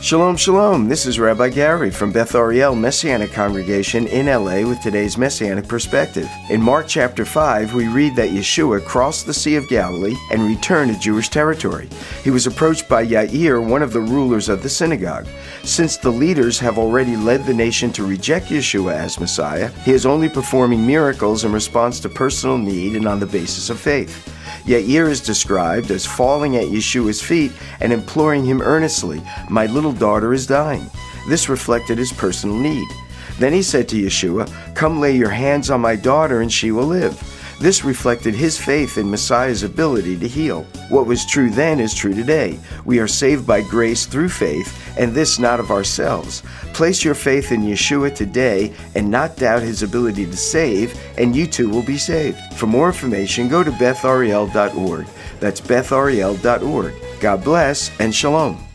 Shalom, shalom. This is Rabbi Gary from Beth Ariel Messianic Congregation in LA with today's Messianic Perspective. In Mark chapter 5, we read that Yeshua crossed the Sea of Galilee and returned to Jewish territory. He was approached by Yair, one of the rulers of the synagogue. Since the leaders have already led the nation to reject Yeshua as Messiah, he is only performing miracles in response to personal need and on the basis of faith. Yair is described as falling at Yeshua's feet and imploring him earnestly, My little daughter is dying. This reflected his personal need. Then he said to Yeshua, Come lay your hands on my daughter and she will live. This reflected his faith in Messiah's ability to heal. What was true then is true today. We are saved by grace through faith, and this not of ourselves. Place your faith in Yeshua today and not doubt his ability to save, and you too will be saved. For more information, go to bethariel.org. That's bethariel.org. God bless and shalom.